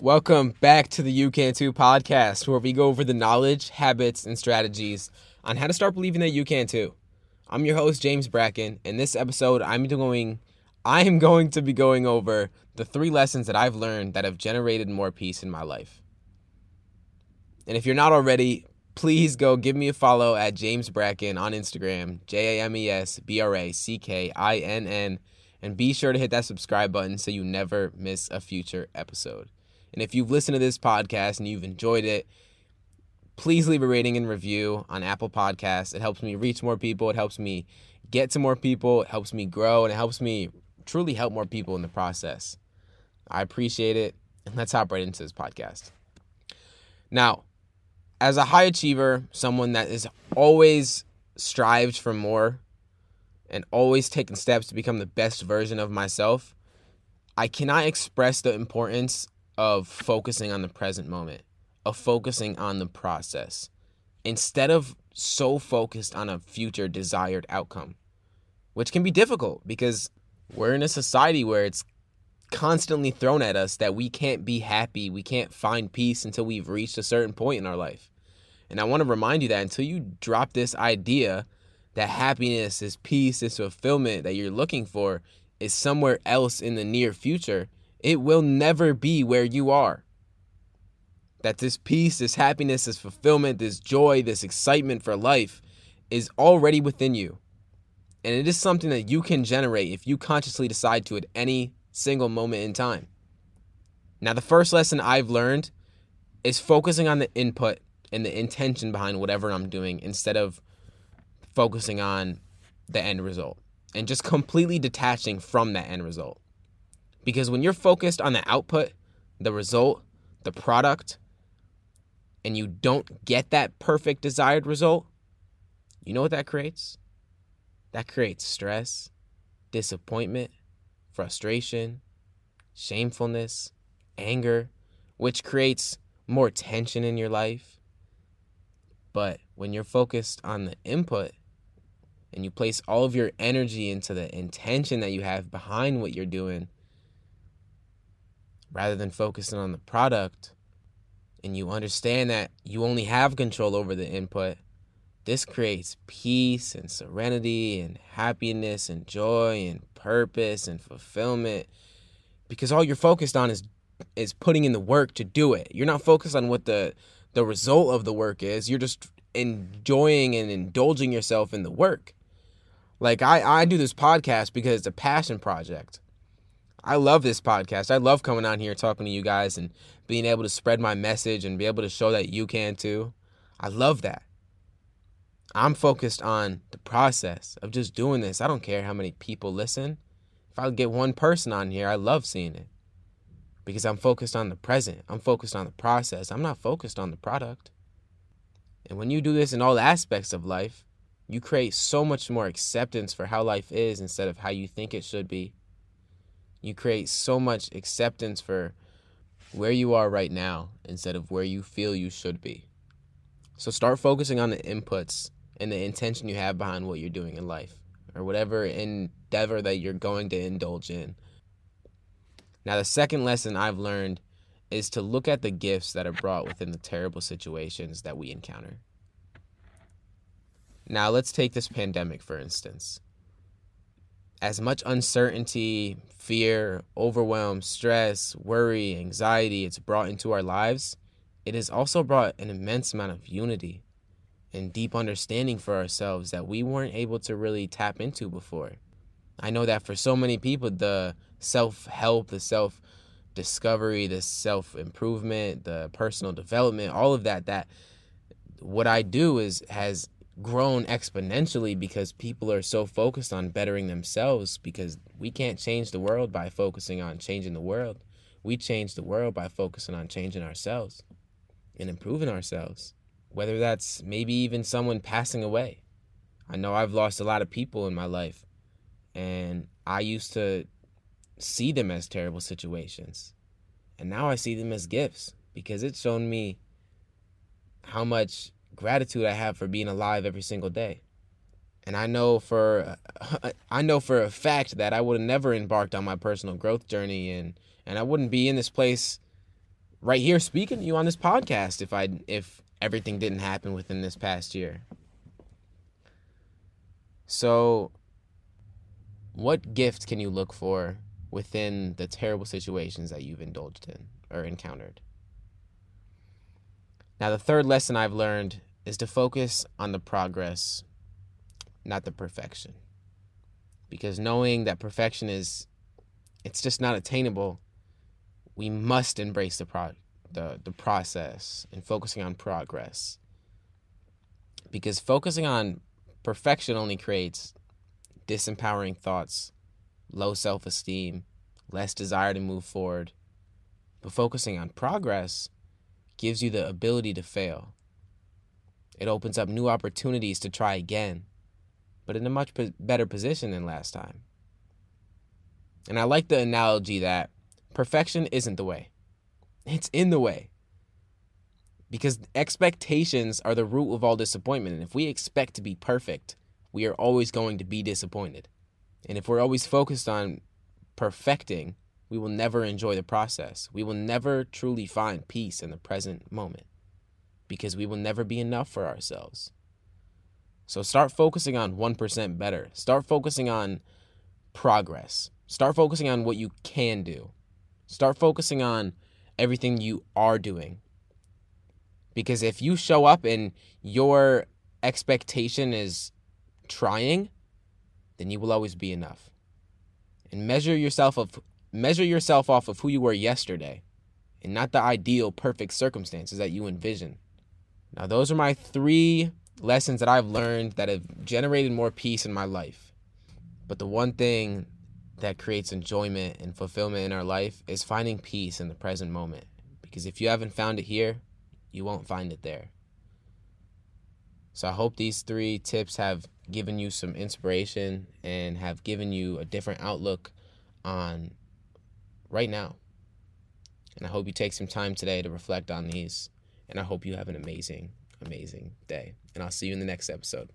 Welcome back to the You Can Too podcast, where we go over the knowledge, habits, and strategies on how to start believing that you can too. I'm your host James Brackin. In this episode, I'm going I am going to be going over the three lessons that I've learned that have generated more peace in my life. And if you're not already, please go give me a follow at James Brackin on Instagram, J A M E S B R A C K I N N, and be sure to hit that subscribe button so you never miss a future episode. And if you've listened to this podcast and you've enjoyed it, please leave a rating and review on Apple Podcasts. It helps me reach more people. It helps me get to more people. It helps me grow and it helps me truly help more people in the process. I appreciate it. And let's hop right into this podcast. Now, as a high achiever, someone that is always strived for more and always taking steps to become the best version of myself, I cannot express the importance of focusing on the present moment, of focusing on the process, instead of so focused on a future desired outcome, which can be difficult because we're in a society where it's constantly thrown at us that we can't be happy, we can't find peace until we've reached a certain point in our life. And I want to remind you that until you drop this idea that happiness is peace, is fulfillment that you're looking for is somewhere else in the near future, it will never be where you are. That this peace, this happiness, this fulfillment, this joy, this excitement for life is already within you. And it is something that you can generate if you consciously decide to at any single moment in time. Now, the first lesson I've learned is focusing on the input and the intention behind whatever I'm doing instead of focusing on the end result and just completely detaching from that end result. Because when you're focused on the output, the result, the product, and you don't get that perfect desired result, you know what that creates? That creates stress, disappointment, frustration, shamefulness, anger, which creates more tension in your life. But when you're focused on the input and you place all of your energy into the intention that you have behind what you're doing, rather than focusing on the product and you understand that you only have control over the input, this creates peace and serenity and happiness and joy and purpose and fulfillment because all you're focused on is is putting in the work to do it. You're not focused on what the the result of the work is. You're just enjoying and indulging yourself in the work. Like I I do this podcast because it's a passion project. I love this podcast. I love coming on here talking to you guys and being able to spread my message and be able to show that you can too. I love that. I'm focused on the process of just doing this. I don't care how many people listen. If I get one person on here, I love seeing it because I'm focused on the present. I'm focused on the process. I'm not focused on the product. And when you do this in all aspects of life, you create so much more acceptance for how life is instead of how you think it should be you create so much acceptance for where you are right now instead of where you feel you should be. So start focusing on the inputs and the intention you have behind what you're doing in life or whatever endeavor that you're going to indulge in. Now, the second lesson I've learned is to look at the gifts that are brought within the terrible situations that we encounter. Now, let's take this pandemic, for instance as much uncertainty, fear, overwhelm, stress, worry, anxiety it's brought into our lives, it has also brought an immense amount of unity and deep understanding for ourselves that we weren't able to really tap into before. I know that for so many people, the self help, the self discovery, the self improvement, the personal development, all of that, that what I do is has grown exponentially because people are so focused on bettering themselves because we can't change the world by focusing on changing the world. We change the world by focusing on changing ourselves and improving ourselves. Whether that's maybe even someone passing away. I know I've lost a lot of people in my life and I used to see them as terrible situations. And now I see them as gifts because it's shown me how much gratitude I have for being alive every single day. And I know for I know for a fact that I would have never embarked on my personal growth journey and and I wouldn't be in this place right here speaking to you on this podcast if I if everything didn't happen within this past year. So what gift can you look for within the terrible situations that you've indulged in or encountered? Now, the third lesson I've learned is to focus on the progress, not the perfection. Because knowing that perfection is it's just not attainable, we must embrace the pro- the the process and focusing on progress. Because focusing on perfection only creates disempowering thoughts, low self esteem, less desire to move forward. But focusing on progress gives you the ability to fail. It opens up new opportunities to try again, but in a much better position than last time. And I like the analogy that perfection isn't the way, it's in the way. Because expectations are the root of all disappointment. And if we expect to be perfect, we are always going to be disappointed. And if we're always focused on perfecting, we will never enjoy the process. We will never truly find peace in the present moment because we will never be enough for ourselves. So start focusing on 1% better. Start focusing on progress. Start focusing on what you can do. Start focusing on everything you are doing. Because if you show up and your expectation is trying, then you will always be enough. And measure yourself of measure yourself off of who you were yesterday and not the ideal perfect circumstances that you envision. Now those are my 3 lessons that I've learned that have generated more peace in my life. But the one thing that creates enjoyment and fulfillment in our life is finding peace in the present moment. Because if you haven't found it here, you won't find it there. So I hope these three tips have given you some inspiration and have given you a different outlook on right now. And I hope you take some time today to reflect on these. And I hope you have an amazing, amazing day. And I'll see you in the next episode.